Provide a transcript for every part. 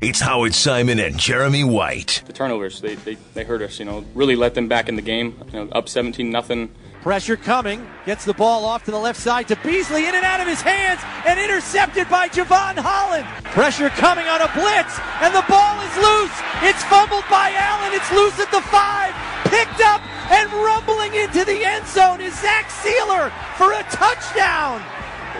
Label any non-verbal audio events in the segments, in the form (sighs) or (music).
It's Howard Simon and Jeremy White. The turnovers, they, they, they hurt us, you know, really let them back in the game. You know, up 17 nothing. Pressure coming. Gets the ball off to the left side to Beasley. In and out of his hands and intercepted by Jevon Holland. Pressure coming on a blitz and the ball is loose. It's fumbled by Allen. It's loose at the five. Picked up and rumbling into the end zone is Zach Sieler for a touchdown.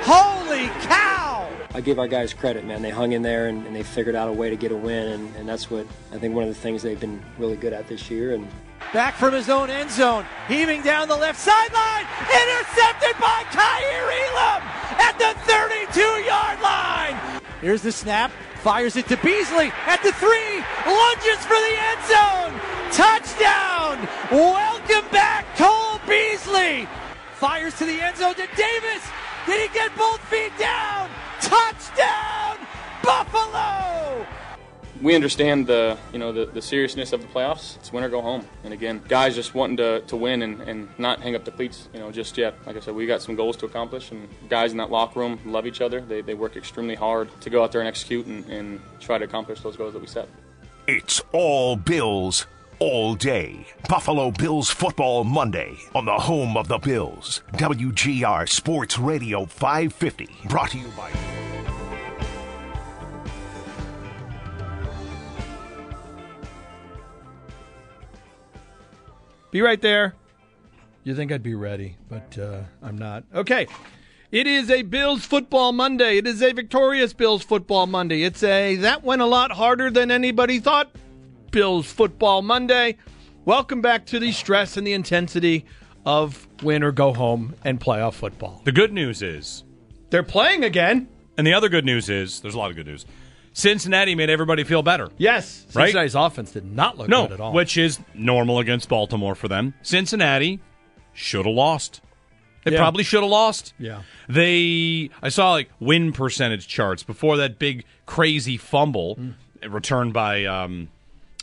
Holy cow! I give our guys credit, man. They hung in there and, and they figured out a way to get a win, and, and, that's what I think one of the things they've been really good at this year. And back from his own end zone, heaving down the left sideline, intercepted by Kaiir Elam at the 32-yard line. Here's the snap, fires it to Beasley at the three, lunges for the end zone, touchdown! Welcome back, Cole Beasley. Fires to the end zone to Davis. Did he get both feet down? Touchdown, Buffalo! We understand the you know the, the seriousness of the playoffs. It's win or go home. And again, guys just wanting to, to win and, and not hang up the cleats, you know, just yet. Like I said, we got some goals to accomplish and guys in that locker room love each other. They, they work extremely hard to go out there and execute and, and try to accomplish those goals that we set. It's all Bills all day. Buffalo Bills Football Monday on the home of the Bills. WGR Sports Radio 550. Brought to you by. Be right there. You think I'd be ready, but uh, I'm not. Okay. It is a Bills football Monday. It is a victorious Bills football Monday. It's a that went a lot harder than anybody thought Bills Football Monday. Welcome back to the stress and the intensity of win or go home and playoff football. The good news is they're playing again. And the other good news is there's a lot of good news. Cincinnati made everybody feel better. Yes. Right? Cincinnati's offense did not look no, good at all. Which is normal against Baltimore for them. Cincinnati should have lost. They Yeah. probably should have lost. Yeah. They I saw like win percentage charts before that big crazy fumble Mm. returned by um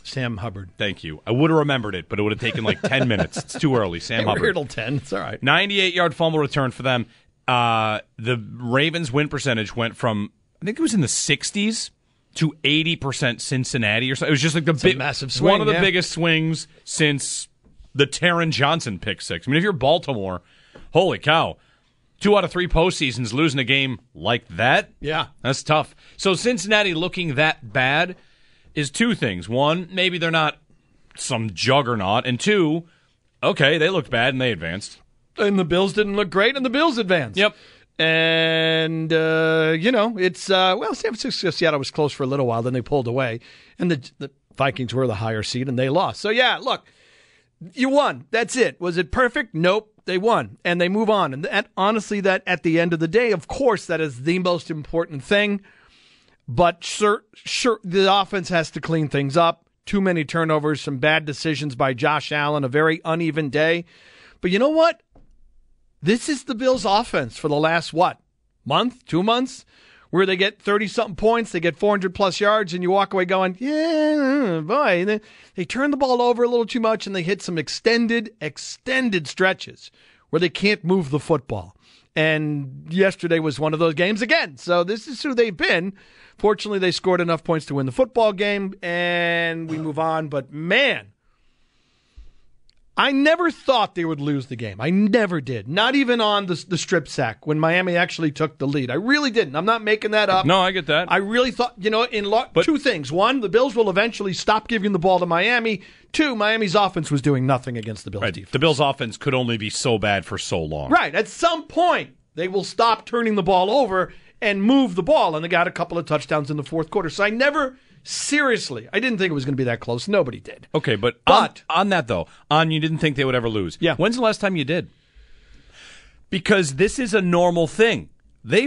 Sam Hubbard. thank you. I would have remembered it, but it would have taken like 10 minutes. It's too early. Sam We're Hubbard. here till 10. It's all right. 98 yard fumble return for them. Uh, the Ravens win percentage went from, I think it was in the 60s to 80% Cincinnati or something. It was just like the big, massive swing, one of the yeah. biggest swings since the Taron Johnson pick six. I mean, if you're Baltimore, holy cow. Two out of three postseasons losing a game like that. Yeah. That's tough. So Cincinnati looking that bad is two things. One, maybe they're not some juggernaut, and two, okay, they looked bad and they advanced. And the Bills didn't look great, and the Bills advanced. Yep. And, uh, you know, it's, uh, well, San Francisco, Seattle was close for a little while, then they pulled away. And the, the Vikings were the higher seed, and they lost. So, yeah, look, you won. That's it. Was it perfect? Nope. They won, and they move on. And that, honestly, that at the end of the day, of course, that is the most important thing. But sure, sure, the offense has to clean things up. Too many turnovers, some bad decisions by Josh Allen, a very uneven day. But you know what? This is the Bills' offense for the last what month, two months, where they get thirty something points, they get four hundred plus yards, and you walk away going, "Yeah, boy." Then they turn the ball over a little too much, and they hit some extended, extended stretches where they can't move the football. And yesterday was one of those games again. So this is who they've been. Fortunately, they scored enough points to win the football game, and we move on. But man, I never thought they would lose the game. I never did. Not even on the, the strip sack when Miami actually took the lead. I really didn't. I'm not making that up. No, I get that. I really thought, you know, in lo- But- two things. One, the Bills will eventually stop giving the ball to Miami. Two, Miami's offense was doing nothing against the Bills Right. defense. The Bills' offense could only be so bad for so long. Right. At some point, they will stop turning the ball over and move the ball. And they got a couple of touchdowns in the fourth quarter. So I never, seriously, I didn't think it was going to be that close. Nobody did. Okay, but, But- on, on that though, on you didn't think they would ever lose. Yeah. When's the last time you did? Because this is a normal thing. They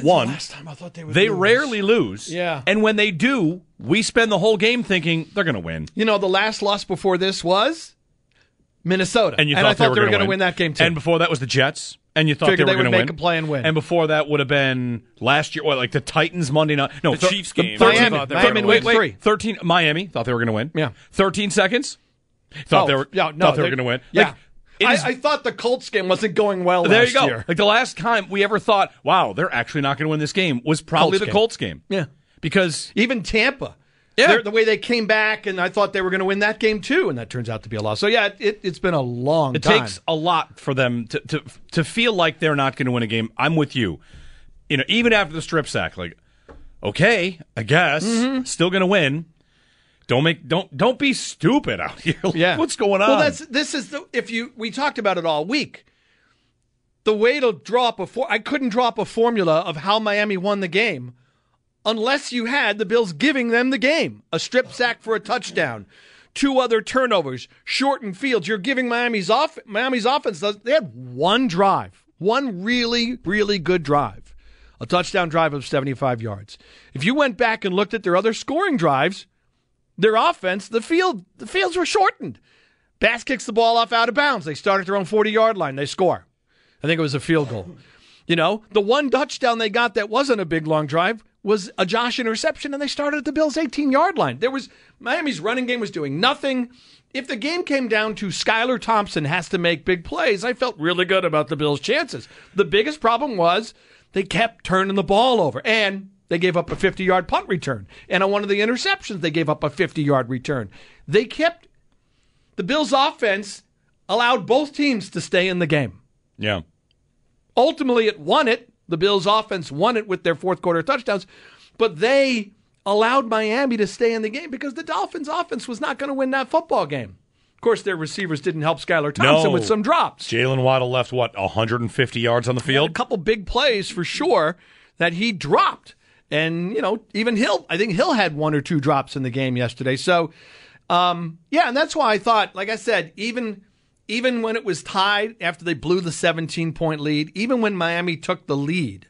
One, last time I thought they would they lose? rarely lose. Yeah. And when they do, we spend the whole game thinking they're going to win. You know, the last loss before this was Minnesota, And you I thought thought they were going to win. win that game too. And before that was the Jets. And you thought Figured they they were going to make win. a play and win. And before that would have been last year, what, like the Titans Monday night? No, The thir- Chiefs game. Thirteen, Miami- thought they Miami were gonna wait, win. wait. three. 13 Miami thought they were going to win. Yeah. 13 seconds. Thought Oh, they were yeah, no, thought they were going to win. Yeah, Like, it is- I, I thought the Colts game wasn't going well. there last you go. Year. Like the last time we ever thought, wow, they're actually not going to win this game was probably Colts the game. Colts game. Yeah. Because Even Tampa. Yeah. The way they came back, and I thought they were going to win that game too, and that turns out to be a loss. So yeah, it, it's been a long It time. takes a lot for them to, to to feel like they're not going to win a game. I'm with you. You know, even after the strip sack, like, okay, I guess Mm-hmm. still going to win. Don't make don't don't be stupid out here. (laughs) Like, Yeah. what's going on? Well, that's this is the if you we talked about it all week. The way to draw up a for, I couldn't drop a formula of how Miami won the game unless you had the Bills giving them the game. A strip sack for a touchdown, two other turnovers, shortened fields. You're giving Miami's off Miami's offense they had one drive, one really really good drive. A touchdown drive of 75 yards. If you went back and looked at their other scoring drives, their offense, the field, the fields were shortened. Bass kicks the ball off out of bounds. They start at their own 40 yard line. They score. I think it was a field goal. You know, the one touchdown they got that wasn't a big long drive was a Josh interception, and they started at the Bills' 18 yard line. There was Miami's running game was doing nothing. If the game came down to Skylar Thompson has to make big plays, I felt really good about the Bills' chances. The biggest problem was they kept turning the ball over, and they gave up a 50 yard punt return. And on one of the interceptions, they gave up a 50 yard return. They kept the Bills' offense allowed both teams to stay in the game. yeah. Ultimately, it won it. The Bills' offense won it with their fourth quarter touchdowns, but they allowed Miami to stay in the game because the Dolphins' offense was not going to win that football game. Of course, their receivers didn't help Skylar Thompson No. with some drops. Jalen Waddle left what 150 yards on the field. a couple big plays for sure that he dropped. And, you know, even Hill, I think Hill had one or two drops in the game yesterday. So, um, yeah, and that's why I thought, like I said, even even when it was tied after they blew the 17 point lead, even when Miami took the lead,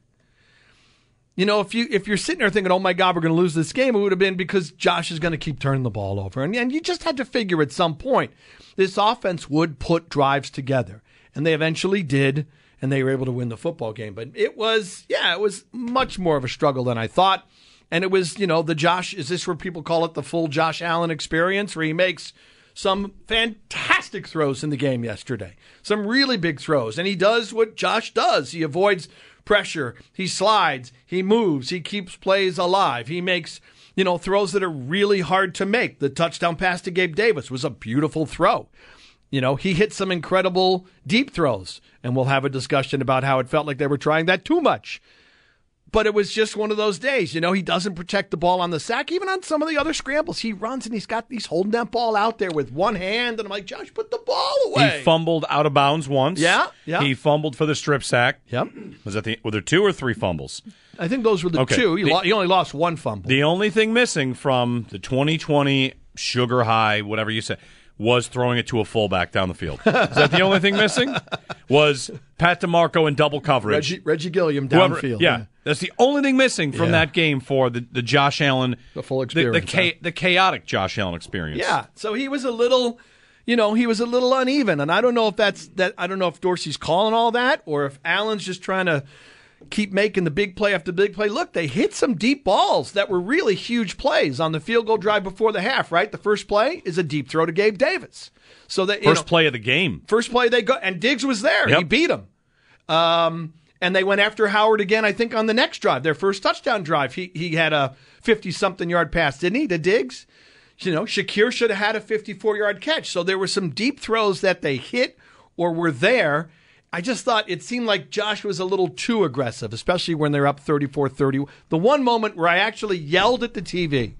you know, if you if you're sitting there thinking, "Oh my God, we're going to lose this game," it would have been because Josh is going to keep turning the ball over, and and you just had to figure at some point this offense would put drives together, and they eventually did, and they were able to win the football game. But it was, yeah, it was much more of a struggle than I thought, and it was, you know, the Josh is this where people call it? The full Josh Allen experience, where he makes some fantastic throws in the game yesterday. Some really big throws. And he does what Josh does. He avoids pressure. He slides. He moves. He keeps plays alive. He makes, you know, throws that are really hard to make. The touchdown pass to Gabe Davis was a beautiful throw. You know, he hit some incredible deep throws. And we'll have a discussion about how it felt like they were trying that too much. But it was just one of those days. You know, he doesn't protect the ball on the sack, even on some of the other scrambles. He runs and he's got he's holding that ball out there with one hand, and I'm like, Josh, put the ball away. He fumbled out of bounds once. Yeah, yeah. He fumbled for the strip sack. Yep. Was that the were there two or three fumbles? I think those were the Okay. two. He, The- lo- he only lost one fumble. The only thing missing from the 2020 sugar high, whatever you say, was throwing it to a fullback down the field. Is that the only thing missing? Was Pat DiMarco in double coverage? Reggie, Reggie Gilliam downfield. Yeah, that's the only thing missing from Yeah. that game for the, the Josh Allen, The full the, experience, cha- huh? the chaotic Josh Allen experience. Yeah. So he was a little, you know, he was a little uneven, and I don't know if that's that. I don't know if Dorsey's calling all that, or if Allen's just trying to keep making the big play after big play. Look, they hit some deep balls that were really huge plays on the field goal drive before the half. Right, the first play is a deep throw to Gabe Davis. So that first know, play of the game. First play they go, and Diggs was there. He beat him. Um, and they went after Howard again. I think on the next drive, their first touchdown drive, he he had a fifty-something yard pass, didn't he, to Diggs? You know, Shakir should have had a fifty-four yard catch. So there were some deep throws that they hit or were there. I just thought it seemed like Josh was a little too aggressive, especially when they're up 34-30. The one moment where I actually yelled at the TV.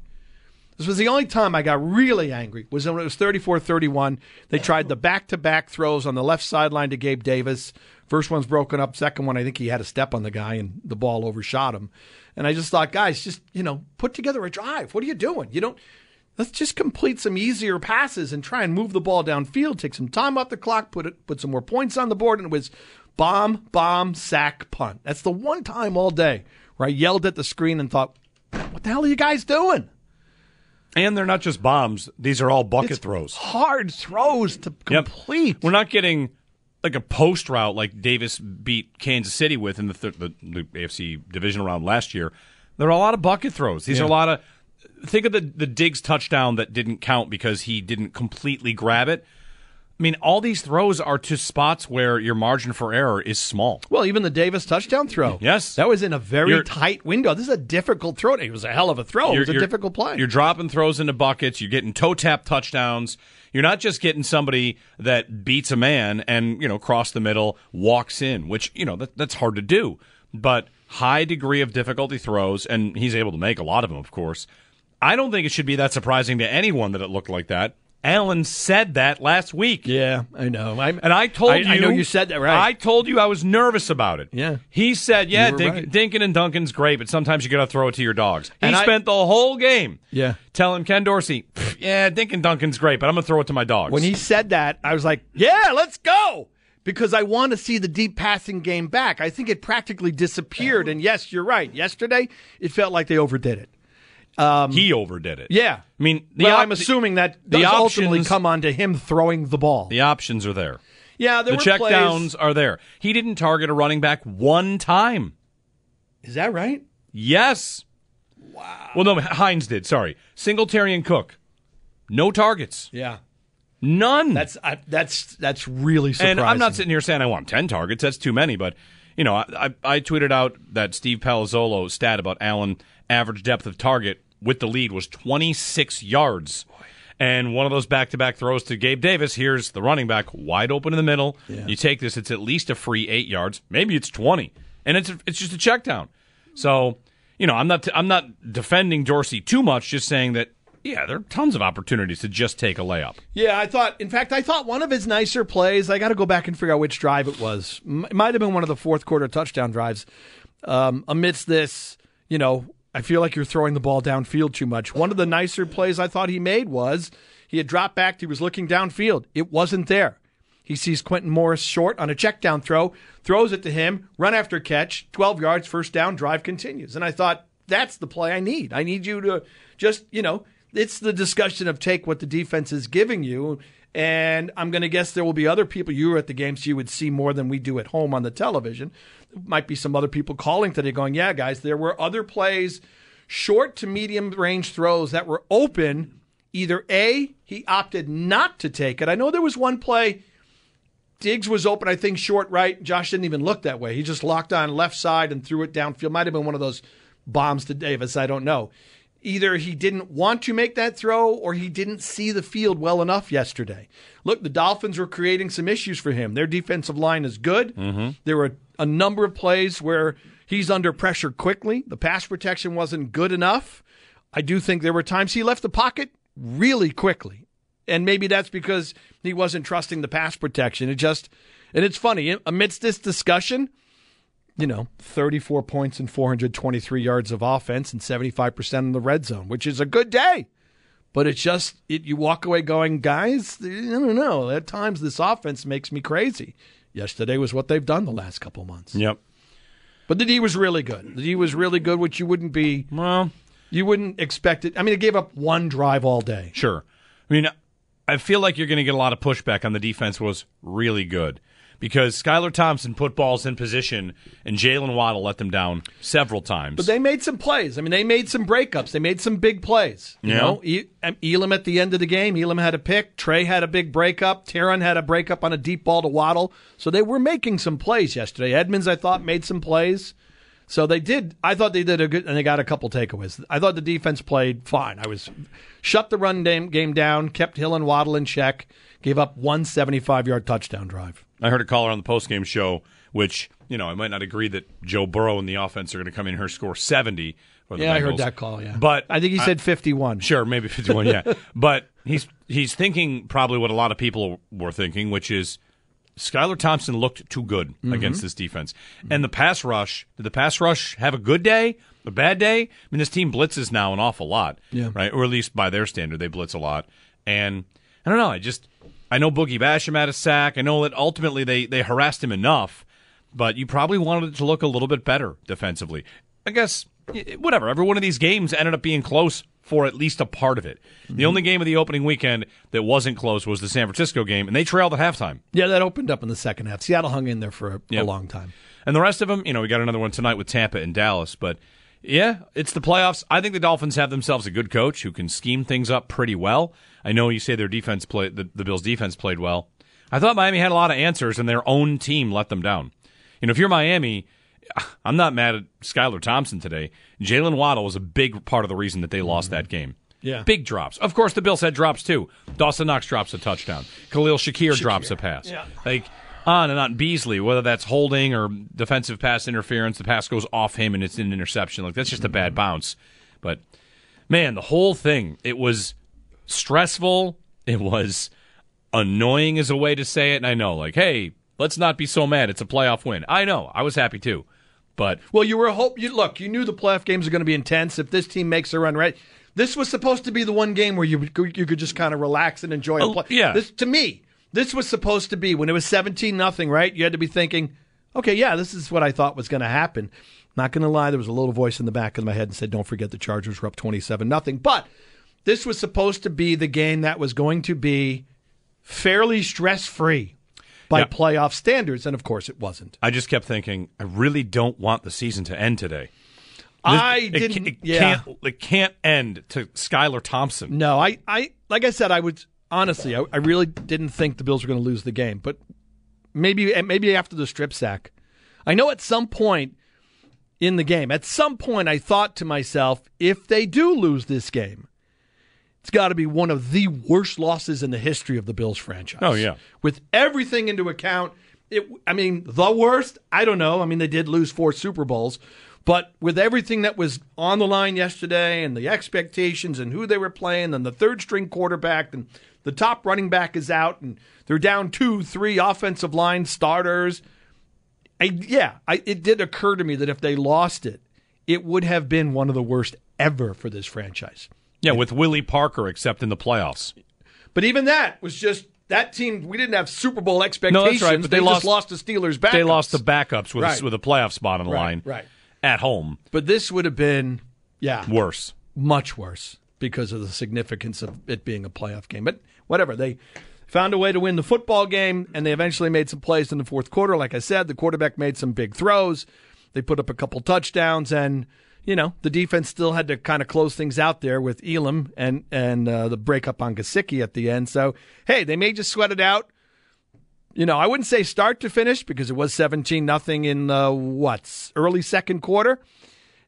This was the only time I got really angry was when it was 34-31. They tried the back-to-back throws on the left sideline to Gabe Davis. First one's broken up. Second one, I think he had a step on the guy and the ball overshot him. And I just thought, guys, just, you know, put together a drive. What are you doing? You don't let's just complete some easier passes and try and move the ball downfield, take some time off the clock, put it, put some more points on the board, and it was bomb, bomb, sack, punt. That's the one time all day where I yelled at the screen and thought, "What the hell are you guys doing?" And they're not just bombs; these are all bucket It's throws. hard throws to Yep. complete. We're not getting like a post route like Davis beat Kansas City with in the th- the, the AFC division round last year. There are a lot of bucket throws. These are a lot of. Think of the the Diggs touchdown that didn't count because he didn't completely grab it. I mean, all these throws are to spots where your margin for error is small. Well, even the Davis touchdown throw. Yes. That was in a very You're- tight window. This is a difficult throw. It was a hell of a throw. It was a difficult play. You're dropping throws into buckets. You're getting toe tap touchdowns. You're not just getting somebody that beats a man and you know cross the middle, walks in, which you know that, that's hard to do. But high degree of difficulty throws, and he's able to make a lot of them, of course. I don't think it should be that surprising to anyone that it looked like that. Allen said that last week. yeah, I know. I'm, And I told I- you, I know you said that, right. I told you I was nervous about it. Yeah. He said, "Yeah, Dink, right. Dinkin and Duncan's great, but sometimes you got to throw it to your dogs." He And I- spent the whole game, Yeah. telling Ken Dorsey, "Yeah, Dinkin and Duncan's great, but I'm gonna throw it to my dogs." When he said that, I was like, yeah, let's go. Because I want to see the deep passing game back. I think it practically disappeared. And yes, you're right. Yesterday, it felt like they overdid it. Um, he overdid it. Yeah. I mean, the well, op- I'm assuming that the does ultimately options- come onto him throwing the ball. the options are there. yeah, there The were check plays- downs are there. He didn't target a running back one time. Is that right? Yes. Wow. Well, no, Hines did. Sorry, Singletary and Cook, no targets, Yeah. none. That's I, that's that's really surprising. And I'm not sitting here saying I want 10 targets. That's too many. But, you know, I, I, I tweeted out that Steve Palazzolo stat about Allen average depth of target with the lead was 26 yards. And one of those back to back throws to Gabe Davis. Here's the running back wide open in the middle. You take this, it's at least a free eight yards. Maybe it's 20. And it's, it's just a check down. So, you know, I'm not, I'm not defending Dorsey too much, just saying that, yeah, there are tons of opportunities to just take a layup. Yeah, I thought. In fact, I thought one of his nicer plays. I got to go back and figure out which drive it was. It might have been one of the fourth quarter touchdown drives. Um, amidst this, you know, I feel like you're throwing the ball downfield too much. One of the nicer plays I thought he made was he had dropped back. He was looking downfield. It wasn't there. He sees Quintin Morris short on a check down throw, throws it to him, run after catch, 12 yards, first down, drive continues. And I thought, that's the play I need. I need you to just, you know, it's the discussion of take what the defense is giving you. And I'm going to guess there will be other people. You were at the game, so you would see more than we do at home on the television. Might be some other people calling today going, yeah, guys, there were other plays, short to medium range throws that were open. Either A, he opted not to take it. I know there was one play Diggs was open, I think, short right. Josh didn't even look that way. He just locked on left side and threw it downfield. Might have been one of those bombs to Davis. I don't know. Either he didn't want to make that throw or he didn't see the field well enough yesterday. Look, the Dolphins were creating some issues for him. Their defensive line is good. Mm-hmm. There were a number of plays where he's under pressure quickly. The pass protection wasn't good enough. I do think there were times he left the pocket really quickly. And maybe that's because he wasn't trusting the pass protection. It just, and it's funny, amidst this discussion, you know, 34 points and 423 yards of offense and 75% in the red zone, which is a good day. But it's just, it, you walk away going, guys, I don't know. At times, this offense makes me crazy. Yesterday was what they've done the last couple months. Yep. But the D was really good. The D was really good, which you wouldn't be, Well, you wouldn't expect it. I mean, it gave up one drive all day. Sure. I mean, I feel like you're going to get a lot of pushback on the defense was really good because Skylar Thompson put balls in position and Jalen Waddle let them down several times. But they made some plays. I mean, they made some breakups. They made some big plays. You Yeah. know, E- Elam at the end of the game, Elam had a pick. Trey had a big breakup. Taron had a breakup on a deep ball to Waddle. So they were making some plays yesterday. Edmunds, I thought, made some plays. So they did. I thought they did a good, and they got a couple takeaways. I thought the defense played fine. I was shut the run game down, kept Hill and Waddle in check, gave up one 75 yard touchdown drive. I heard a caller on the postgame show, which, you know, I might not agree that Joe Burrow and the offense are going to come in here and score 70. For the Yeah, I heard that call. Yeah, But I think he said 51. Sure, maybe 51, yeah. (laughs) but he's he's thinking probably what a lot of people were thinking, which is Skylar Thompson looked too good mm-hmm. against this defense. And the pass rush, did the pass rush have a good day? A bad day? I mean, this team blitzes now an awful lot. Yeah. Right? Or at least by their standard, they blitz a lot. And I don't know. I just, I know Boogie Basham had a sack. I know that ultimately they, they harassed him enough, but you probably wanted it to look a little bit better defensively. I guess, whatever. Every one of these games ended up being close for at least a part of it. The mm-hmm. only game of the opening weekend that wasn't close was the San Francisco game, and they trailed at halftime. Yeah, that opened up in the second half. Seattle hung in there for a, a long time. And the rest of them, you know, we got another one tonight with Tampa and Dallas. But yeah, it's the playoffs. I think the Dolphins have themselves a good coach who can scheme things up pretty well. I know you say their defense played, the, the Bills' defense played well. I thought Miami had a lot of answers, and their own team let them down. You know, if you're Miami, (sighs) I'm not mad at Skylar Thompson today. Jalen Waddle was a big part of the reason that they lost that mm-hmm. game. Yeah. Big drops. Of course, the Bills had drops too. Dawson Knox drops a touchdown. Khalil Shakir, drops a pass. Yeah. Like on and on. Beasley, whether that's holding or defensive pass interference, the pass goes off him and it's an interception. Like that's just a bad mm-hmm. bounce. But man, the whole thing, it was stressful. It was annoying is a way to say it. And I know, like, hey, let's not be so mad. It's a playoff win. I know. I was happy too. But Well, you were hope you look. You knew the playoff games are going to be intense. If this team makes a run, right? This was supposed to be the one game where you you could just kind of relax and enjoy. a Oh, play. yeah. This to me, this was supposed to be when it was seventeen nothing. Right? You had to be thinking, okay, yeah, this is what I thought was going to happen. Not going to lie, there was a little voice in the back of my head and said, "Don't forget the Chargers were up twenty-seven nothing." But this was supposed to be the game that was going to be fairly stress-free by Yeah. playoff standards, and of course, it wasn't. I just kept thinking, I really don't want the season to end today. I didn't. It, yeah. can't. It can't end to Skylar Thompson. No, I, I like I said, I would honestly, I, I really didn't think the Bills were going to lose the game, but maybe eh, maybe after the strip sack, I know at some point in the game, at some point, I thought to myself, if they do lose this game, it's got to be one of the worst losses in the history of the Bills franchise. Oh, yeah. with everything into account, it. I mean, the worst. I don't know. I mean, they did lose four Super Bowls. But with everything that was on the line yesterday and the expectations and who they were playing and the third string quarterback and the top running back is out and they're down two, three offensive line starters. I, yeah, I, it did occur to me that if they lost it, it would have been one of the worst ever for this franchise. Yeah, with Willie Parker, except in the playoffs. But even that was just that team. We didn't have Super Bowl expectations. right, but they just lost- lost the Steelers back. They lost the backups with Right. a, with a playoff spot on the Right, line. right. At home, But this would have been, yeah, worse. much worse because of the significance of it being a playoff game. But whatever, they found a way to win the football game, and they eventually made some plays in the fourth quarter. Like I said, the quarterback made some big throws. They put up a couple touchdowns, and you know the defense still had to kind of close things out there with Elam and and uh, the breakup on Gesicki at the end. So hey, they may just sweat it out. You know, I wouldn't say start to finish because it was seventeen nothing in uh, what early second quarter.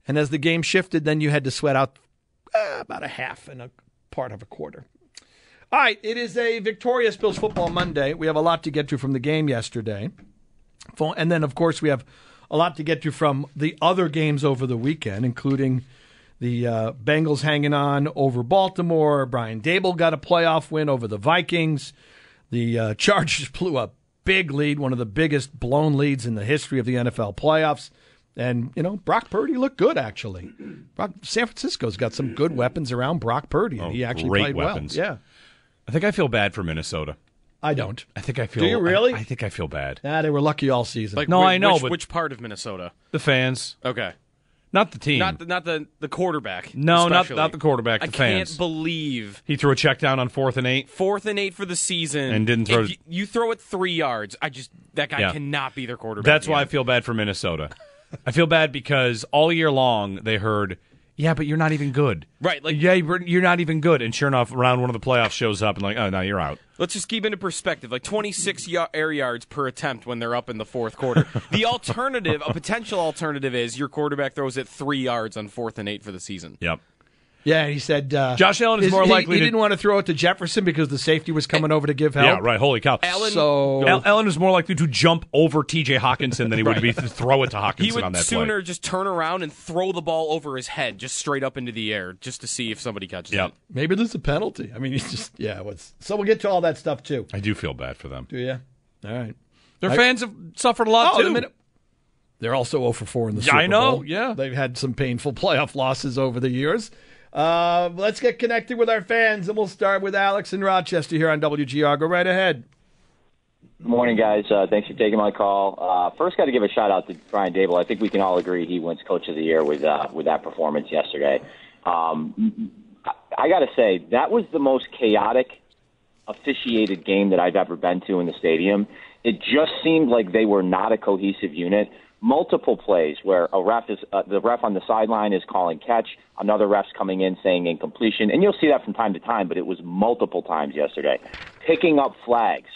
And as the game shifted, then you had to sweat out uh, about a half and a part of a quarter. All right, it is a victorious Bills football Monday. We have a lot to get to from the game yesterday. And then, of course, we have a lot to get to from the other games over the weekend, including the uh, Bengals hanging on over Baltimore. Brian Daboll got a playoff win over the Vikings. The uh, (laughs) Chargers blew a big lead, one of the biggest blown leads in the history of the NFL playoffs. And, you know, Brock Purdy looked good, actually. Brock, San Francisco's got some good weapons around Brock Purdy, and Oh, he actually great played weapons. well. Yeah. I think I feel bad for Minnesota. I don't. I think I feel. Do you really? I, I think I feel bad. Nah, they were lucky all season. Like, No, whi- I know, Which, but- which part of Minnesota? The fans, Okay, not the team. not the, not the the quarterback. No, not- especially. not the quarterback, I the fans. I can't believe he threw a check down on fourth and eight. fourth and eight for the season And didn't throw- If you, you throw it three yards. I just that guy Yeah. cannot be their quarterback. That's why I feel bad for Minnesota. I feel bad because all year long they heard, "Yeah, but you're not even good." Right, like- yeah, you're not even good. And sure enough, round one of the playoffs shows up and like, "Oh, no, you're out." Let's just keep into perspective. Like 26 y- air yards per attempt when they're up in the fourth quarter. (laughs) the alternative, a potential alternative, is your quarterback throws it three yards on fourth and eight for the season. Yep. Yeah, he said uh, Josh Allen is more he, likely He to- didn't want to throw it to Jefferson because the safety was coming over to give help. Yeah, right. Holy cow. Allen, So Al- Allen is more likely to jump over T.J. Hockenson than he would be to throw it to Hockenson he would on that sooner play. just turn around and throw the ball over his head, just straight up into the air, just to see if somebody catches Yep. it. maybe there's a penalty. I mean, he's just yeah. What's so we'll get to all that stuff too. I do feel bad for them. Do you? All right. Their I- fans have suffered a lot Oh, too. the They're also 0 for 4 in the Yeah, Super I know, Bowl. yeah. They've had some painful playoff losses over the years. Uh, let's get connected with our fans, and we'll start with Alex in Rochester here on WGR. Go right ahead. Good Morning, guys. Uh, thanks for taking my call. Uh, first, got to give a shout out to Brian Daboll. I think we can all agree he wins Coach of the Year with uh, with that performance yesterday. Um, I, I got to say that was the most chaotic officiated game that I've ever been to in the stadium. It just seemed like they were not a cohesive unit. Multiple plays where a ref is uh, the ref on the sideline is calling catch, another ref's coming in saying incompletion, and you'll see that from time to time. But it was multiple times yesterday, picking up flags.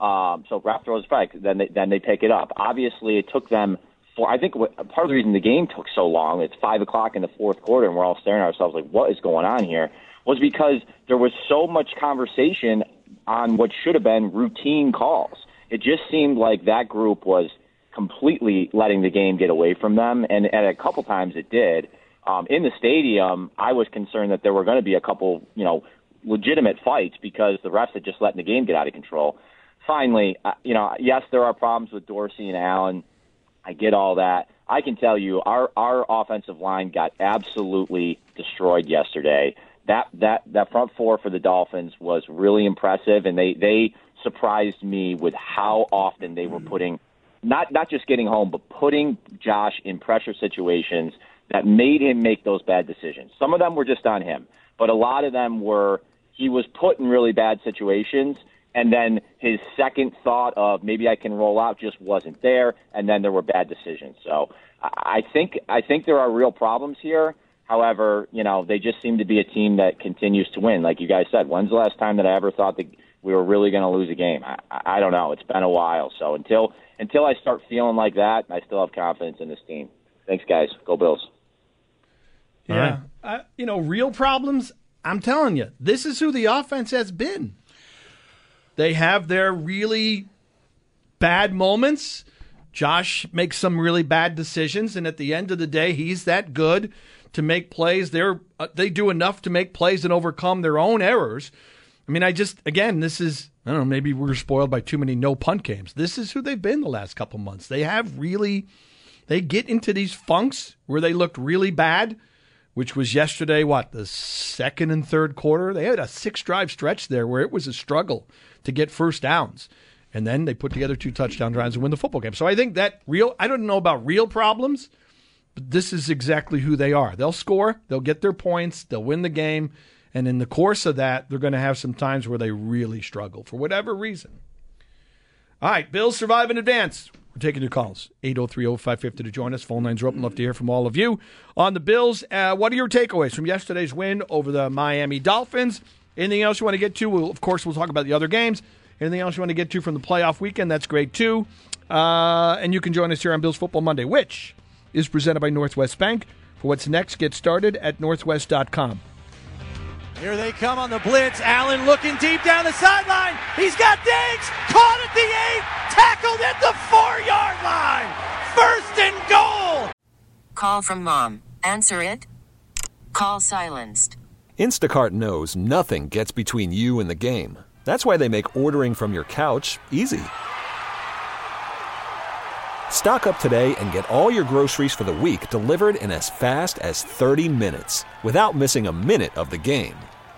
Um, so ref throws a flag, then they, then they pick it up. Obviously, it took them. For, I think what, part of the reason the game took so long, it's five o'clock in the fourth quarter, and we're all staring at ourselves like, what is going on here? Was because there was so much conversation on what should have been routine calls. It just seemed like that group was completely letting the game get away from them, and at a couple times it did. Um, in the stadium, I was concerned that there were going to be a couple, you know, legitimate fights because the refs had just letting the game get out of control. Finally, uh, you know, yes, there are problems with Dorsey and Allen. I get all that. I can tell you, our our offensive line got absolutely destroyed yesterday. That that that front four for the Dolphins was really impressive, and they they surprised me with how often they were putting not not just getting home, but putting Josh in pressure situations that made him make those bad decisions. Some of them were just on him, but a lot of them were he was put in really bad situations and then his second thought of maybe I can roll out just wasn't there, and then there were bad decisions. So I think I think there are real problems here. However, you know they just seem to be a team that continues to win. Like you guys said, when's the last time that I ever thought that we were really going to lose a game? I I don't know. It's been a while. So until until I start feeling like that, I still have confidence in this team. Thanks, guys. Go Bills. Yeah. Uh, you know, real problems, I'm telling you, this is who the offense has been. They have their really bad moments. Josh makes some really bad decisions, and at the end of the day, he's that good to make plays. They're uh, they do enough to make plays and overcome their own errors. I mean, I just again, this is I don't know. Maybe we're spoiled by too many no punt games. This is who they've been the last couple months. They have really they get into these funks where they looked really bad, which was yesterday. What the second and third quarter? They had a six drive stretch there where it was a struggle to get first downs. And then they put together two touchdown drives and win the football game. So I think that real, I don't know about real problems, but this is exactly who they are. They'll score, they'll get their points, they'll win the game. And in the course of that, they're going to have some times where they really struggle for whatever reason. All right, Bills survive in advance. We're taking your calls. 803-0550 to join us. Phone lines are open. Love to hear from all of you on the Bills. Uh, what are your takeaways from yesterday's win over the Miami Dolphins? Anything else you want to get to? We'll, of course, we'll talk about the other games. Anything else you want to get to from the playoff weekend? That's great, too. Uh, and you can join us here on Bills Football Monday, which is presented by Northwest Bank. For what's next, get started at northwest.com. Here they come on the blitz. Allen looking deep down the sideline. He's got Diggs caught at the eight, tackled at the four yard line. First and goal. Call from mom. Answer it. Call silenced. Instacart knows nothing gets between you and the game. That's why they make ordering from your couch easy. Stock up today and get all your groceries for the week delivered in as fast as 30 minutes without missing a minute of the game.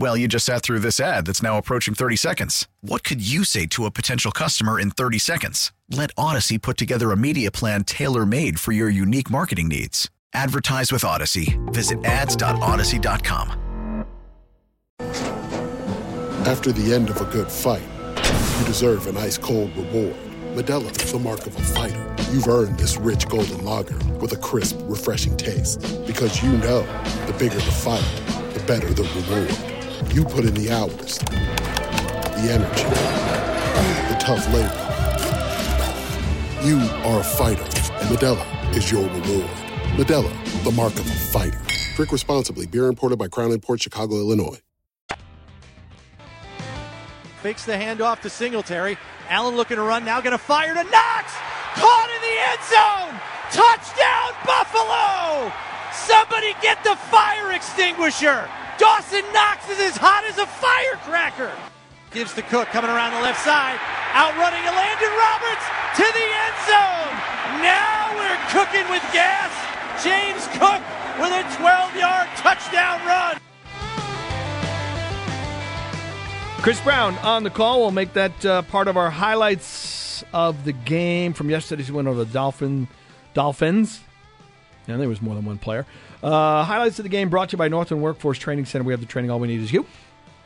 Well, you just sat through this ad that's now approaching 30 seconds. What could you say to a potential customer in 30 seconds? Let Audacy put together a media plan tailor made for your unique marketing needs. Advertise with Audacy. Visit ads.audacy.com. After the end of a good fight, you deserve an ice cold reward. Modelo is the mark of a fighter. You've earned this rich golden lager with a crisp, refreshing taste. Because you know the bigger the fight, the better the reward. You put in the hours, the energy, the tough labor. You are a fighter, and Modelo is your reward. Modelo, the mark of a fighter. Drink responsibly. Beer imported by Crown Port Chicago, Illinois. Fakes the handoff to Singletary. Allen looking to run, now going to fire to Knox! Caught in the end zone! Touchdown, Buffalo! Somebody get the fire extinguisher! Dawson Knox is as hot as a firecracker! Gives to Cook coming around the left side, outrunning Landon Roberts to the end zone! Now we're cooking with gas! James Cook with a 12 yard touchdown run! Chris Brown on the call. We'll make that uh, part of our highlights of the game from yesterday's win over the Dolphin, Dolphins. And there was more than one player. Uh, highlights of the game brought to you by Northern Workforce Training Center. We have the training. All we need is you.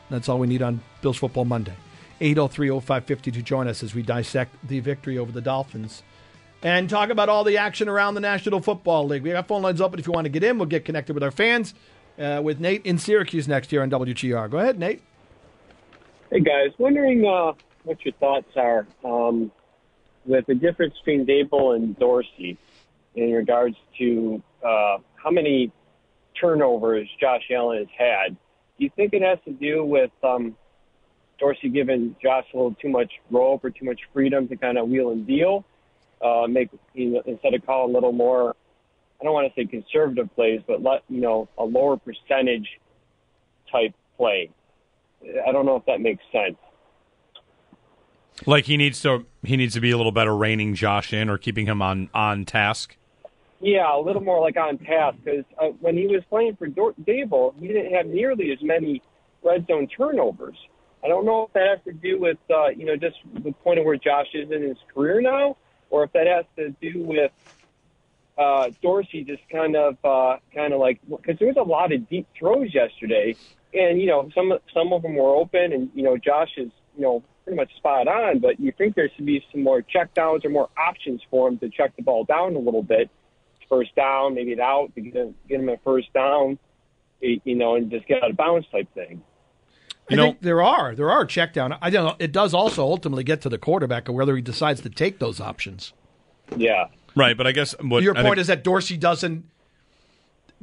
That's all we need on Bills Football Monday. 803 0550 to join us as we dissect the victory over the Dolphins and talk about all the action around the National Football League. We got phone lines open if you want to get in. We'll get connected with our fans uh, with Nate in Syracuse next year on WGR. Go ahead, Nate. Hey guys, wondering uh, what your thoughts are um, with the difference between Daboll and Dorsey in regards to uh, how many turnovers Josh Allen has had. Do you think it has to do with um, Dorsey giving Josh a little too much rope or too much freedom to kind of wheel and deal, uh, make you know, instead of call a little more? I don't want to say conservative plays, but let you know a lower percentage type play. I don't know if that makes sense. Like he needs to he needs to be a little better reining Josh in or keeping him on on task. Yeah, a little more like on task because uh, when he was playing for Dor- Daboll, he didn't have nearly as many red zone turnovers. I don't know if that has to do with uh, you know just the point of where Josh is in his career now, or if that has to do with uh, Dorsey just kind of uh, kind of like because there was a lot of deep throws yesterday, and you know some some of them were open, and you know Josh is you know pretty much spot on, but you think there should be some more check downs or more options for him to check the ball down a little bit, first down, maybe it out to get him, get him a first down, you know, and just get out of bounds type thing. I think there are there are check down. I don't know. It does also ultimately get to the quarterback of whether he decides to take those options. Yeah. Right, but I guess what Your I point think- is that Dorsey doesn't.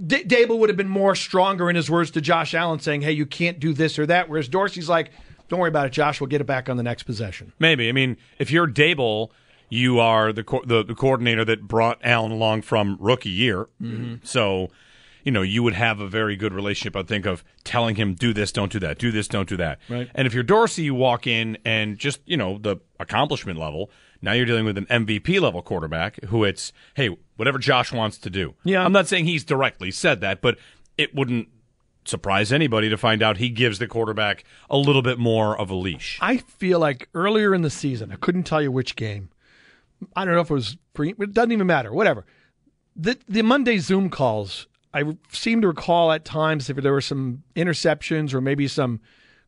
D- Daboll would have been more stronger in his words to Josh Allen, saying, "Hey, you can't do this or that." Whereas Dorsey's like, "Don't worry about it, Josh. We'll get it back on the next possession." Maybe. I mean, if you're Daboll, you are the co- the, the coordinator that brought Allen along from rookie year. Mhm. So, you know, you would have a very good relationship. I think of telling him, "Do this, don't do that. Do this, don't do that." Right. And if you're Dorsey, you walk in and just you know the accomplishment level. Now you're dealing with an MVP level quarterback who it's hey whatever Josh wants to do. Yeah. I'm not saying he's directly said that, but it wouldn't surprise anybody to find out he gives the quarterback a little bit more of a leash. I feel like earlier in the season, I couldn't tell you which game. I don't know if it was pre. It doesn't even matter. Whatever. The the Monday Zoom calls. I seem to recall at times if there were some interceptions or maybe some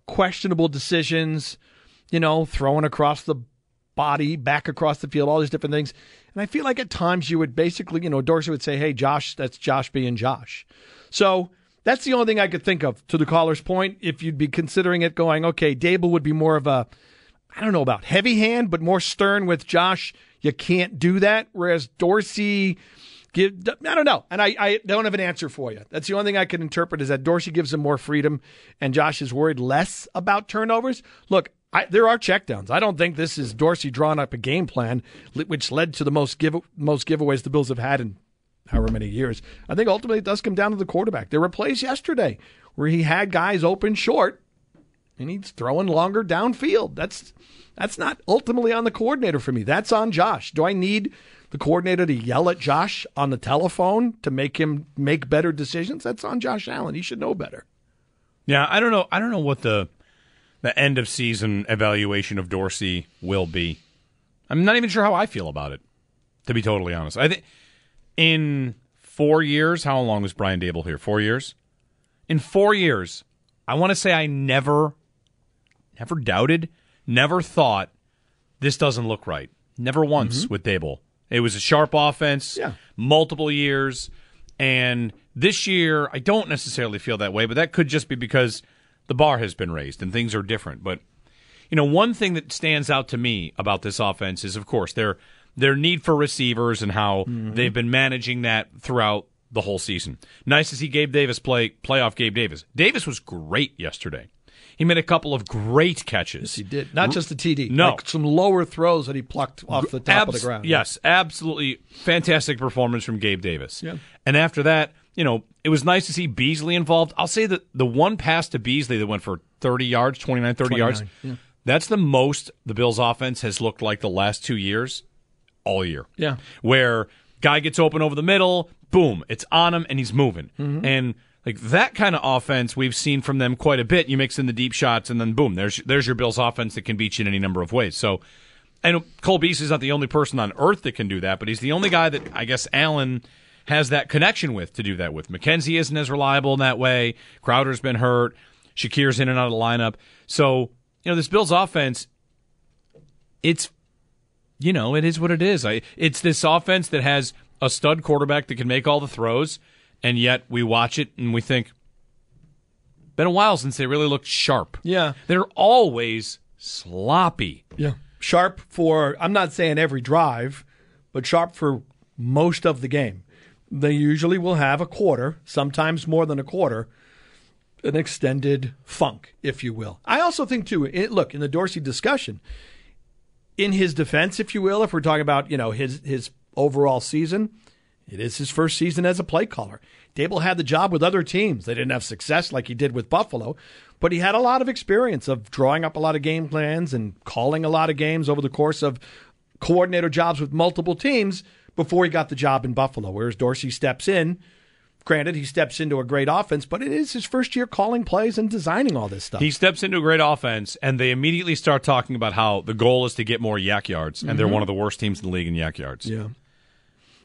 questionable decisions. You know, throwing across the body, back across the field, all these different things. And I feel like at times you would basically, you know, Dorsey would say, "Hey, Josh, that's Josh being Josh." So that's the only thing I could think of. To the caller's point, if you'd be considering it, going, okay, Daboll would be more of a, I don't know about heavy hand, but more stern with Josh. You can't do that. Whereas Dorsey, give, I don't know, and I, I don't have an answer for you. That's the only thing I can interpret is that Dorsey gives him more freedom, and Josh is worried less about turnovers. Look, I, there are checkdowns. I don't think this is Dorsey drawing up a game plan, which led to the most give most giveaways the Bills have had in however many years. I think ultimately it does come down to the quarterback. There were plays yesterday where he had guys open short, and he's throwing longer downfield. That's that's not ultimately on the coordinator for me. That's on Josh. Do I need the coordinator to yell at Josh on the telephone to make him make better decisions? That's on Josh Allen. He should know better. Yeah, I don't know. I don't know what the the end of season evaluation of Dorsey will be. I'm not even sure how I feel about it. To be totally honest, I think in four years, how long was Brian Daboll here? Four years. In four years, I want to say I never, never doubted, never thought this doesn't look right. Never once mm-hmm. with Daboll. It was a sharp offense, Yeah. multiple years, and this year I don't necessarily feel that way, but that could just be because the bar has been raised and things are different. But you know, one thing that stands out to me about this offense is, of course, they're their need for receivers and how mm-hmm. they've been managing that throughout the whole season. Nice to see Gabe Davis play playoff Gabe Davis. Davis was great yesterday. He made a couple of great catches. He did not just the TD. No. like some lower throws that he plucked off the top of the ground. Yes, absolutely fantastic performance from Gabe Davis. Yeah. And after that, you know, it was nice to see Beasley involved. I'll say that the one pass to Beasley that went for 30 yards, 29, 30 yards, yeah. that's the most the Bills offense has looked like the last two years, all year. Yeah. Where guy gets open over the middle, boom, it's on him and he's moving. Mhm. And like that kind of offense we've seen from them quite a bit. You mix in the deep shots and then boom, there's there's your Bills offense that can beat you in any number of ways. So I know Cole Beasley's not the only person on earth that can do that, but he's the only guy that I guess Allen has that connection with to do that with. McKenzie isn't as reliable in that way. Crowder's been hurt. Shakir's in and out of the lineup. So, you know, this Bills offense, it's you know, it is what it is. I it's this offense that has a stud quarterback that can make all the throws, and yet we watch it and we think been a while since they really looked sharp. Yeah. They're always sloppy. Yeah. Sharp for, I'm not saying every drive, but sharp for most of the game. They usually will have a quarter, sometimes more than a quarter, an extended funk, if you will. I also think, too, it, look, in the Dorsey discussion, in his defense, if you will, if we're talking about, you know, his, his overall season, it is his first season as a play caller. Daboll had the job with other teams. They didn't have success like he did with Buffalo, but he had a lot of experience of drawing up a lot of game plans and calling a lot of games over the course of coordinator jobs with multiple teams before he got the job in Buffalo. Whereas Dorsey steps in, granted, he steps into a great offense, but it is his first year calling plays and designing all this stuff. He steps into a great offense, and they immediately start talking about how the goal is to get more YAC yards, and they're Mhm. one of the worst teams in the league in YAC yards. Yeah.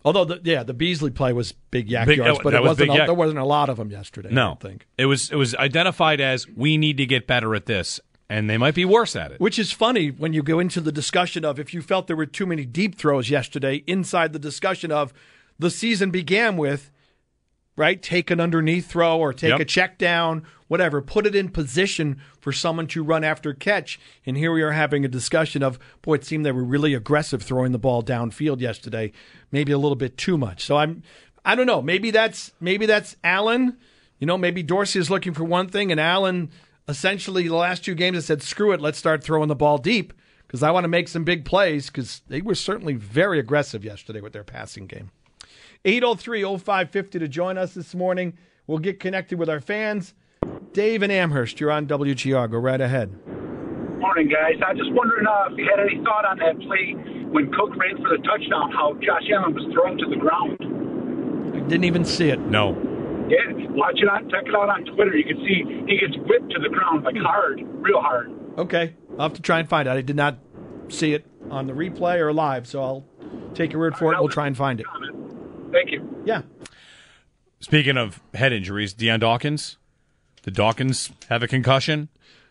Although, the, yeah, the Beasley play was big YAC Big- yards, but it was wasn't a, YAC. there wasn't a lot of them yesterday. I No, don't think. it was it was identified as we need to get better at this, and they might be worse at it. Which is funny when you go into the discussion of if you felt there were too many deep throws yesterday, inside the discussion of the season began with, right, take an underneath throw or take Yep. a check down, whatever, put it in position for someone to run after catch. And here we are having a discussion of, boy, it seemed they were really aggressive throwing the ball downfield yesterday, maybe a little bit too much. So I'm, I don't know, maybe that's maybe that's Allen. You know, maybe Dorsey is looking for one thing, and Allen essentially the last two games has said, "Screw it, let's start throwing the ball deep." Because I want to make some big plays, because they were certainly very aggressive yesterday with their passing game. 803 0550 to join us this morning. We'll get connected with our fans. Dave and Amherst, you're on WGR. Go right ahead. Morning, guys. I was just wondering uh, if you had any thought on that play when Cook ran for the touchdown, how Josh Allen was thrown to the ground. I didn't even see it. No. Yeah, watch it on, check it out on Twitter. You can see he gets whipped to the ground like hard, real hard. Okay. I'll have to try and find out. I did not see it on the replay or live, so I'll take your word for it. We'll try and find it. Thank you. Yeah. Speaking of head injuries, Dion Dawkins, did Dawkins have a concussion?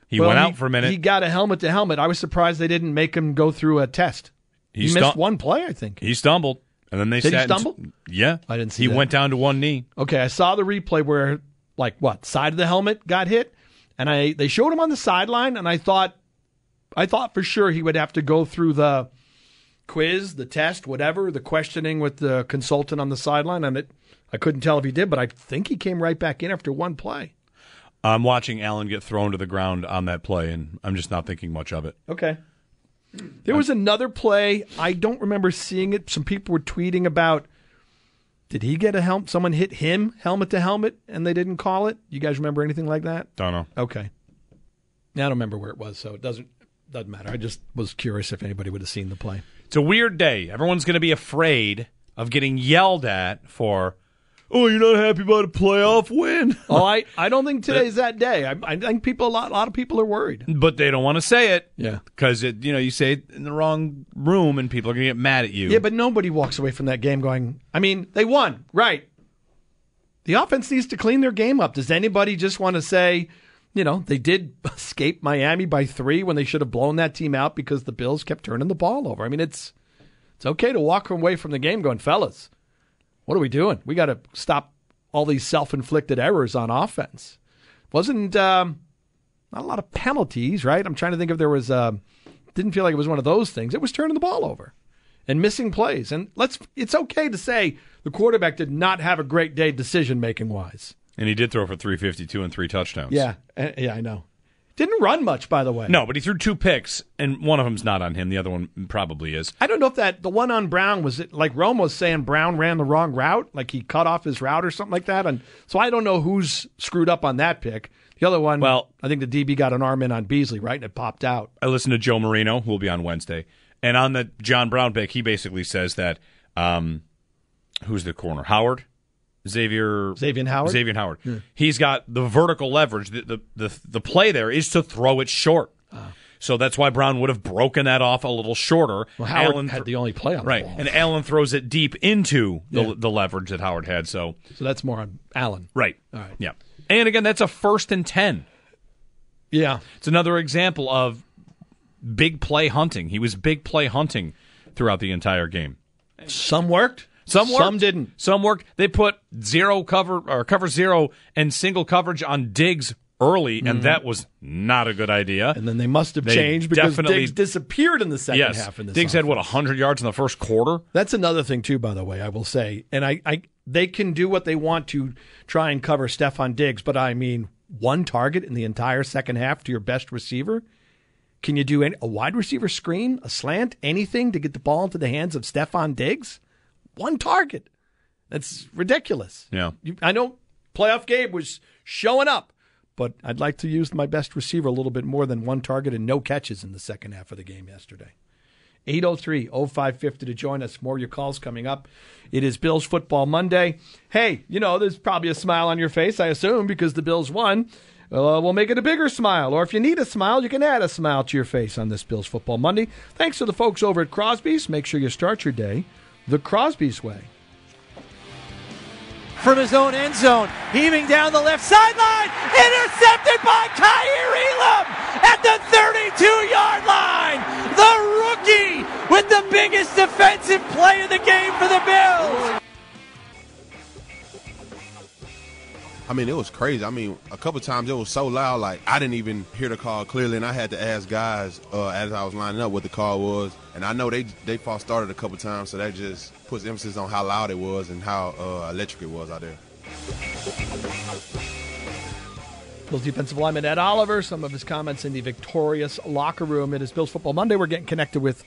He Well, went out for a minute. He got a helmet to helmet. I was surprised they didn't make him go through a test. He, He missed one play, I think. He stumbled, and then they Did he sat and- stumble? yeah, I didn't see He that. went down to one knee. Okay, I saw the replay where like what side of the helmet got hit, and I they showed him on the sideline, and I thought, I thought for sure he would have to go through the quiz, the test, whatever, the questioning with the consultant on the sideline, and it. I couldn't tell if he did, but I think he came right back in after one play. I'm watching Allen get thrown to the ground on that play, and I'm just not thinking much of it. Okay. There was another play. I don't remember seeing it. Some people were tweeting about. Did he get a helmet? Someone hit him helmet to helmet, and they didn't call it. You guys remember anything like that? Don't know. Okay. Now I don't remember where it was, so it doesn't doesn't matter. I just was curious if anybody would have seen the play. It's a weird day. Everyone's going to be afraid of getting yelled at for, oh, you're not happy about a playoff win. (laughs) Oh, I, I don't think today's that day. I, I think people a lot a lot of people are worried. But they don't want to say it. Yeah. Because, it, you know, you say it in the wrong room and people are going to get mad at you. Yeah, but nobody walks away from that game going, I mean, they won, right? The offense needs to clean their game up. Does anybody just want to say, you know, they did (laughs) escape Miami by three when they should have blown that team out because the Bills kept turning the ball over? I mean, it's it's okay to walk away from the game going, fellas, what are we doing? We got to stop all these self-inflicted errors on offense. Wasn't um, not a lot of penalties, right? I'm trying to think if there was. Um, didn't feel like it was one of those things. It was turning the ball over. and missing plays. And let's it's okay to say the quarterback did not have a great day decision making wise. And he did throw for 352 and three touchdowns. Yeah, uh, yeah, I know. Didn't run much, by the way. No, but he threw two picks, and one of them's not on him. The other one probably is. I don't know if that the one on Brown was it like Rome was saying Brown ran the wrong route, like he cut off his route or something like that. And so I don't know who's screwed up on that pick. The other one, well, I think the DB got an arm in on Beasley, right, and it popped out. I listened to Joe Marino, who will be on Wednesday, and on the John Brown pick, he basically says that um, who's the corner? Howard, Xavier, Xavier Howard, Xavier Howard. Yeah. He's got the vertical leverage. The, the the the play there is to throw it short. Uh. So that's why Brown would have broken that off a little shorter. Well, Howard Allen had the only play on right, ball. and Allen throws it deep into the, yeah. the leverage that Howard had. So, so that's more on Allen. Right. All right. Yeah. And again, that's a first and ten. Yeah, it's another example of big play hunting. He was big play hunting throughout the entire game. Some worked. Some worked. Some didn't. Some worked. They put zero cover or cover zero and single coverage on Diggs early, and mm-hmm. that was not a good idea. And then they must have they changed because Diggs disappeared in the second yes, half. In this Diggs offense. had what hundred yards in the first quarter. That's another thing too, by the way. I will say, and I, I they can do what they want to try and cover Stefon Diggs, but I mean, one target in the entire second half to your best receiver. Can you do any, a wide receiver screen, a slant, anything to get the ball into the hands of Stefon Diggs? One target. That's ridiculous. Yeah. You, I know playoff Gabe was showing up, but I'd like to use my best receiver a little bit more than one target and no catches in the second half of the game yesterday. 803 0550 to join us. More of your calls coming up. It is Bills Football Monday. Hey, you know, there's probably a smile on your face, I assume, because the Bills won. Uh, we'll make it a bigger smile. Or if you need a smile, you can add a smile to your face on this Bills Football Monday. Thanks to the folks over at Crosby's. Make sure you start your day the Crosby's way. From his own end zone, heaving down the left sideline, intercepted by Kaiir Elam at the 32 yard line. The rookie with the biggest defensive play of the game for the Bills. I mean, it was crazy. I mean, a couple times it was so loud, like I didn't even hear the call clearly, and I had to ask guys uh, as I was lining up what the call was. And I know they they false started a couple times, so that just puts emphasis on how loud it was and how uh, electric it was out there. Bills defensive lineman Ed Oliver, some of his comments in the victorious locker room. It is Bills Football Monday. We're getting connected with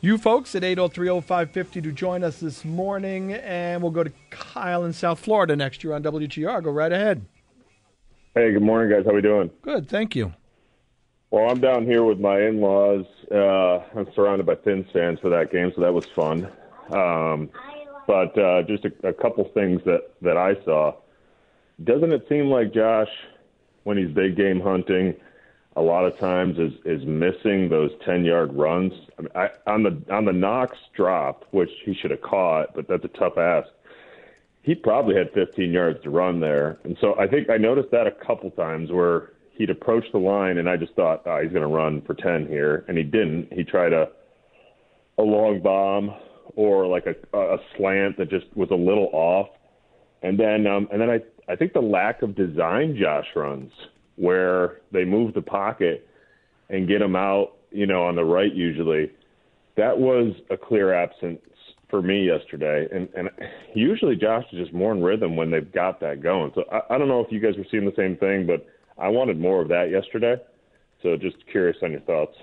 you folks at 803-0550 to join us this morning, and we'll go to Kyle in South Florida next year on WGR. Go right ahead. Hey, good morning, guys. How we doing? Good, thank you. Well, I'm down here with my in-laws. Uh, I'm surrounded by Fins fans for that game, so that was fun. Um, but uh, just a, a couple things that that I saw. Doesn't it seem like Josh, when he's big game hunting – a lot of times is is missing those ten yard runs. I mean, I, on the on the Knox drop, which he should have caught, but that's a tough ask. He probably had 15 yards to run there, and so I think I noticed that a couple times where he'd approach the line, and I just thought, oh, he's going to run for 10 here, and he didn't. He tried a a long bomb or like a a slant that just was a little off, and then um, and then I I think the lack of design Josh runs where they move the pocket and get them out, you know, on the right usually. That was a clear absence for me yesterday. And and usually Josh is just more in rhythm when they've got that going. So I, I don't know if you guys were seeing the same thing, but I wanted more of that yesterday. So just curious on your thoughts.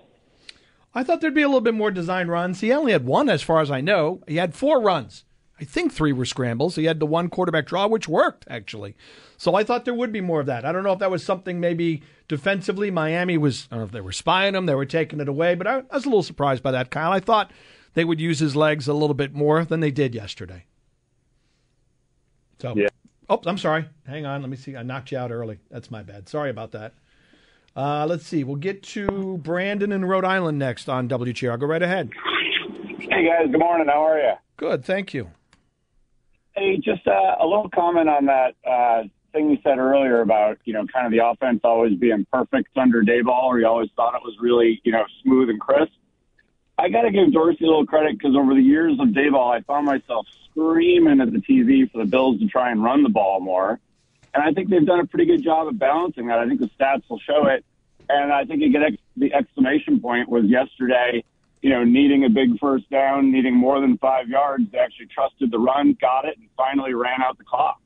I thought there'd be a little bit more design runs. He only had one, as far as I know. He had four runs. I think three were scrambles. He had the one quarterback draw, which worked actually. So I thought there would be more of that. I don't know if that was something maybe defensively. Miami was, I don't know if they were spying him, they were taking it away, but I, I was a little surprised by that, Kyle. I thought they would use his legs a little bit more than they did yesterday. So, yeah. oh, I'm sorry. Hang on. Let me see. I knocked you out early. That's my bad. Sorry about that. Uh, let's see. We'll get to Brandon in Rhode Island next on WGR. Go right ahead. Hey, guys. Good morning. How are you? Good. Thank you. Hey, just uh, a little comment on that uh, thing you said earlier about, you know, kind of the offense always being perfect under Daboll, or you always thought it was really, you know, smooth and crisp. I got to give Dorsey a little credit because over the years of Daboll, I found myself screaming at the TV for the Bills to try and run the ball more. And I think they've done a pretty good job of balancing that. I think the stats will show it. And I think you get ex- the exclamation point was yesterday – you know, needing a big first down, needing more than five yards, they actually trusted the run, got it, and finally ran out the clock.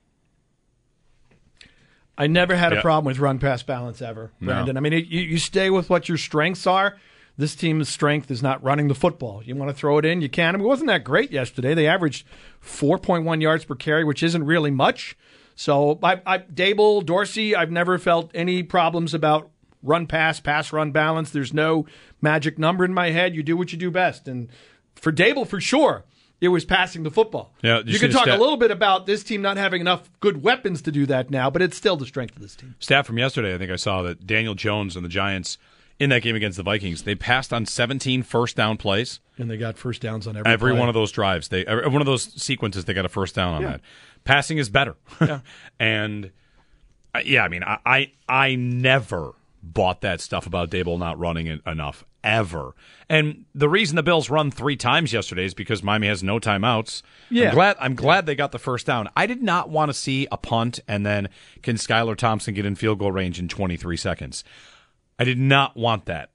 I never had Yeah. a problem with run pass balance ever, No. Brandon. I mean, it, you, you stay with what your strengths are. This team's strength is not running the football. You want to throw it in, you can. I mean, it wasn't that great yesterday. They averaged 4.1 yards per carry, which isn't really much. So, I, I, Daboll, Dorsey, I've never felt any problems about run pass, pass run balance. There's no magic number in my head. You do what you do best. And for Daboll, for sure, it was passing the football. Yeah, you you can talk stat- a little bit about this team not having enough good weapons to do that now, but it's still the strength of this team. Staff from yesterday, I think I saw that Daniel Jones and the Giants in that game against the Vikings, they passed on 17 first down plays. And they got first downs on every Every play. one of those drives, they every one of those sequences, they got a first down on Yeah. that. Passing is better, (laughs) and uh, yeah, I mean, I, I I never bought that stuff about Daboll not running it enough ever. And the reason the Bills run three times yesterday is because Miami has no timeouts. Yeah. I'm glad I'm glad they got the first down. I did not want to see a punt and then can Skylar Thompson get in field goal range in 23 seconds. I did not want that.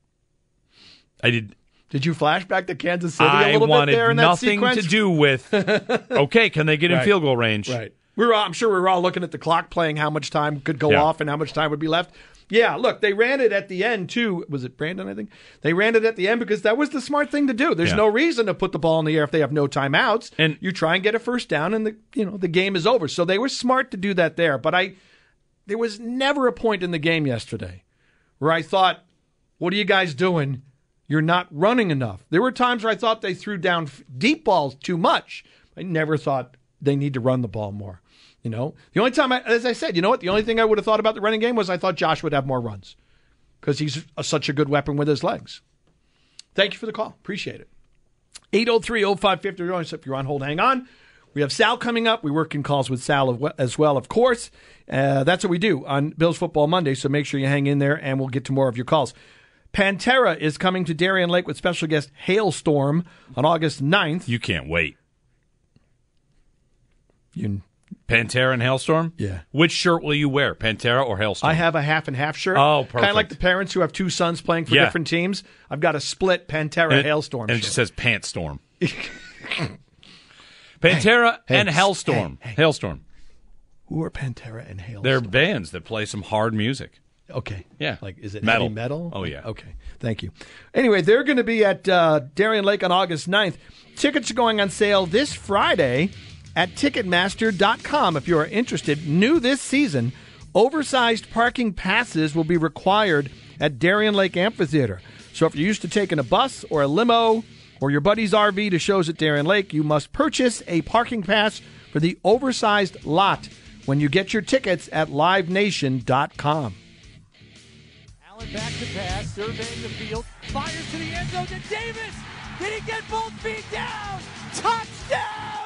I did Did you flash back to Kansas City a I little wanted bit there in that nothing sequence? to do with (laughs) okay, can they get in Right. field goal range? Right. We were, I'm sure we were all looking at the clock, playing how much time could go Yeah. off and how much time would be left. Yeah, look, they ran it at the end too. Was it Brandon? I think they ran it at the end because that was the smart thing to do. There's Yeah. no reason to put the ball in the air if they have no timeouts. And you try and get a first down, and the you know the game is over. So they were smart to do that there. But I, there was never a point in the game yesterday where I thought, "What are you guys doing? You're not running enough." There were times where I thought they threw down deep balls too much. I never thought they need to run the ball more. You know, the only time, I, as I said, you know what? The only thing I would have thought about the running game was I thought Josh would have more runs because he's a, such a good weapon with his legs. Thank you for the call. Appreciate it. 803 0550. If you're on hold, hang on. We have Sal coming up. We work in calls with Sal as well, of course. Uh, that's what we do on Bills Football Monday, so make sure you hang in there and we'll get to more of your calls. Pantera is coming to Darien Lake with special guest Halestorm on August 9th. You can't wait. You, Pantera and Halestorm? Yeah. Which shirt will you wear? Pantera or Halestorm? I have a half and half shirt. Oh, perfect. Kind of like the parents who have two sons playing for Yeah. different teams. I've got a split Pantera and it, Halestorm And it just says Pant Storm. (laughs) Pantera Hey, and hey, Halestorm. hey. Halestorm. Who are Pantera and Halestorm? They're bands that play some hard music. Okay. Yeah. Like, is it metal? heavy metal? Oh, yeah. Okay. Thank you. Anyway, they're going to be at uh, Darien Lake on August 9th. Tickets are going on sale this Friday at Ticketmaster.com if you are interested. New this season, oversized parking passes will be required at Darien Lake Amphitheater. So if you're used to taking a bus or a limo or your buddy's RV to shows at Darien Lake, you must purchase a parking pass for the oversized lot when you get your tickets at livenation.com. Allen back to pass, surveying the field, fires to the end zone to Davis. Did he get both feet down? Touchdown,